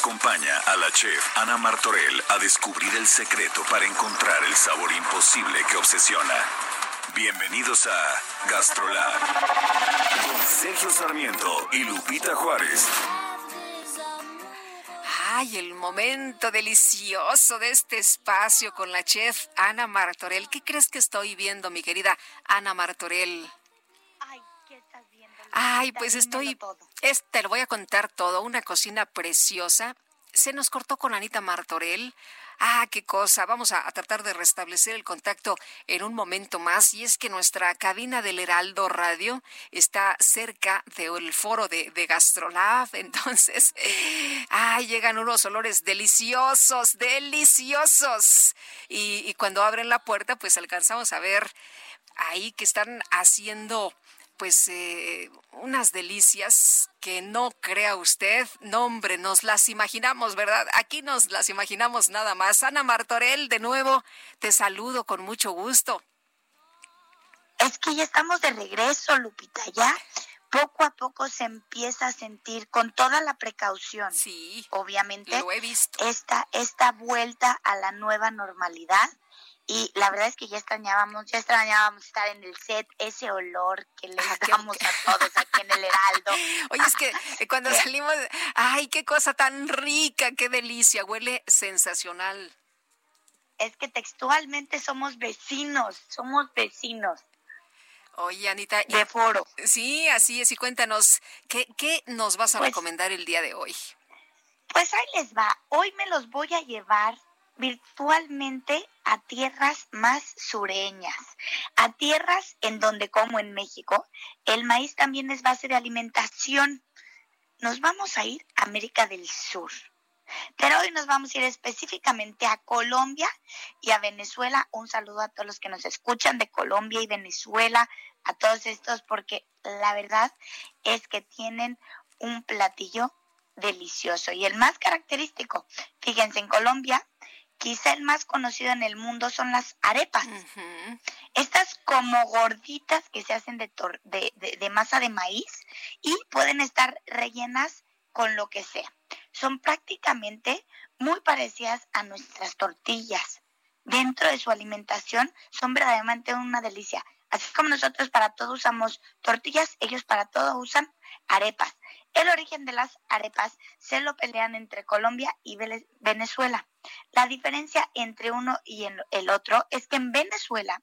Acompaña a la chef Ana Martorell a descubrir el secreto para encontrar el sabor imposible que obsesiona. Bienvenidos a Gastrolab con Sergio Sarmiento y Lupita Juárez. Ay, el momento delicioso de este espacio con la chef Ana Martorell. ¿Qué crees que estoy viendo, mi querida Ana Martorell? Ay, ¿qué estás? Ay, pues estoy, Dímelo todo. es- te lo voy a contar todo, una cocina preciosa. Se nos cortó con Anita Martorell. Ah, qué cosa. Vamos a, a tratar de restablecer el contacto en un momento más. Y es que nuestra cabina del Heraldo Radio está cerca del foro de, de Gastrolab. Entonces, ay, llegan unos olores deliciosos, deliciosos. Y, y cuando abren la puerta, pues alcanzamos a ver ahí que están haciendo pues eh, unas delicias que no crea usted, no hombre, nos las imaginamos, ¿verdad? Aquí nos las imaginamos nada más. Ana Martorell, de nuevo, te saludo con mucho gusto. Es que ya estamos de regreso, Lupita. Ya poco a poco se empieza a sentir con toda la precaución, Sí, obviamente, lo he visto. esta, esta vuelta a la nueva normalidad. Y la verdad es que ya extrañábamos, ya extrañábamos estar en el set, ese olor que les Ah, damos a todos aquí en el Heraldo. Oye, es que eh, cuando salimos, ay, qué cosa tan rica, qué delicia, huele sensacional. Es que textualmente somos vecinos, somos vecinos Oye, Anita, y- de foro. sí, así es, y cuéntanos, ¿qué, qué nos vas a Pues- recomendar el día de hoy? Pues ahí les va. Hoy me los voy a llevar virtualmente a tierras más sureñas, a tierras en donde, como en México, el maíz también es base de alimentación. Nos vamos a ir a América del Sur. Pero hoy nos vamos a ir específicamente a Colombia y a Venezuela. Un saludo a todos los que nos escuchan de Colombia y Venezuela, a todos estos, porque la verdad es que tienen un platillo delicioso y el más característico. Fíjense, en Colombia, quizá el más conocido en el mundo son las arepas. Estas como gorditas que se hacen de, tor- de, de- de masa de maíz y pueden estar rellenas con lo que sea. Son prácticamente muy parecidas a nuestras tortillas. Dentro de su alimentación son verdaderamente una delicia. Así como nosotros para todo usamos tortillas, ellos para todo usan arepas. El origen de las arepas se lo pelean entre Colombia y Venezuela. La diferencia entre uno y el otro es que en Venezuela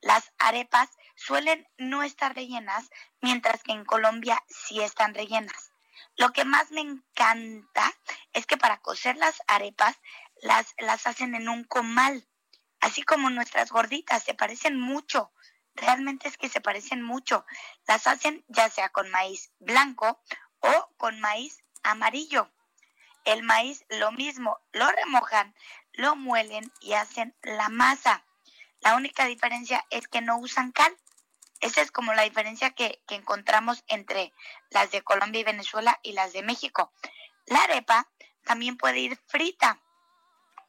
las arepas suelen no estar rellenas, mientras que en Colombia sí están rellenas. Lo que más me encanta es que para cocer las arepas las, las hacen en un comal, así como nuestras gorditas, se parecen mucho. Realmente es que se parecen mucho. Las hacen ya sea con maíz blanco o con maíz amarillo. El maíz lo mismo, lo remojan, lo muelen y hacen la masa. La única diferencia es que no usan cal. Esa es como la diferencia que, encontramos entre las de Colombia y Venezuela y las de México. La arepa también puede ir frita,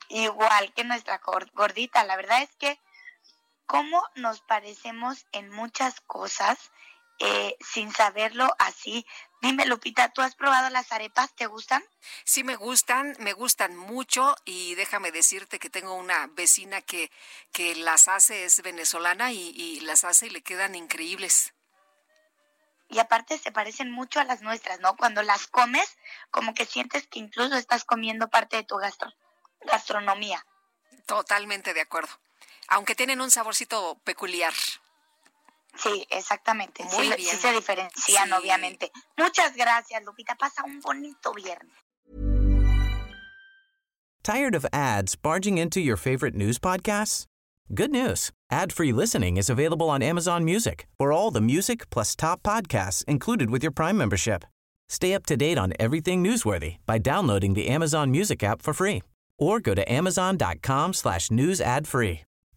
igual que nuestra gor- gordita. La verdad es que cómo nos parecemos en muchas cosas eh, sin saberlo así. Dime, Lupita, ¿tú has probado las arepas? ¿Te gustan? Sí me gustan, me gustan mucho y déjame decirte que tengo una vecina que, que las hace, es venezolana y, y las hace y le quedan increíbles. Y aparte se parecen mucho a las nuestras, ¿no? Cuando las comes, como que sientes que incluso estás comiendo parte de tu gastro gastronomía. Totalmente de acuerdo. Aunque tienen un saborcito peculiar. Sí, exactamente. Muy sí, bien. sí se diferencian, Sí. obviamente. Muchas gracias, Lupita. Pasa un bonito viernes. Tired of ads barging into your favorite news podcasts? Good news. Ad-free listening is available on Amazon Music for all the music plus top podcasts included with your Prime membership. Stay up to date on everything newsworthy by downloading the Amazon Music app for free or go to amazon.com slash news ad free.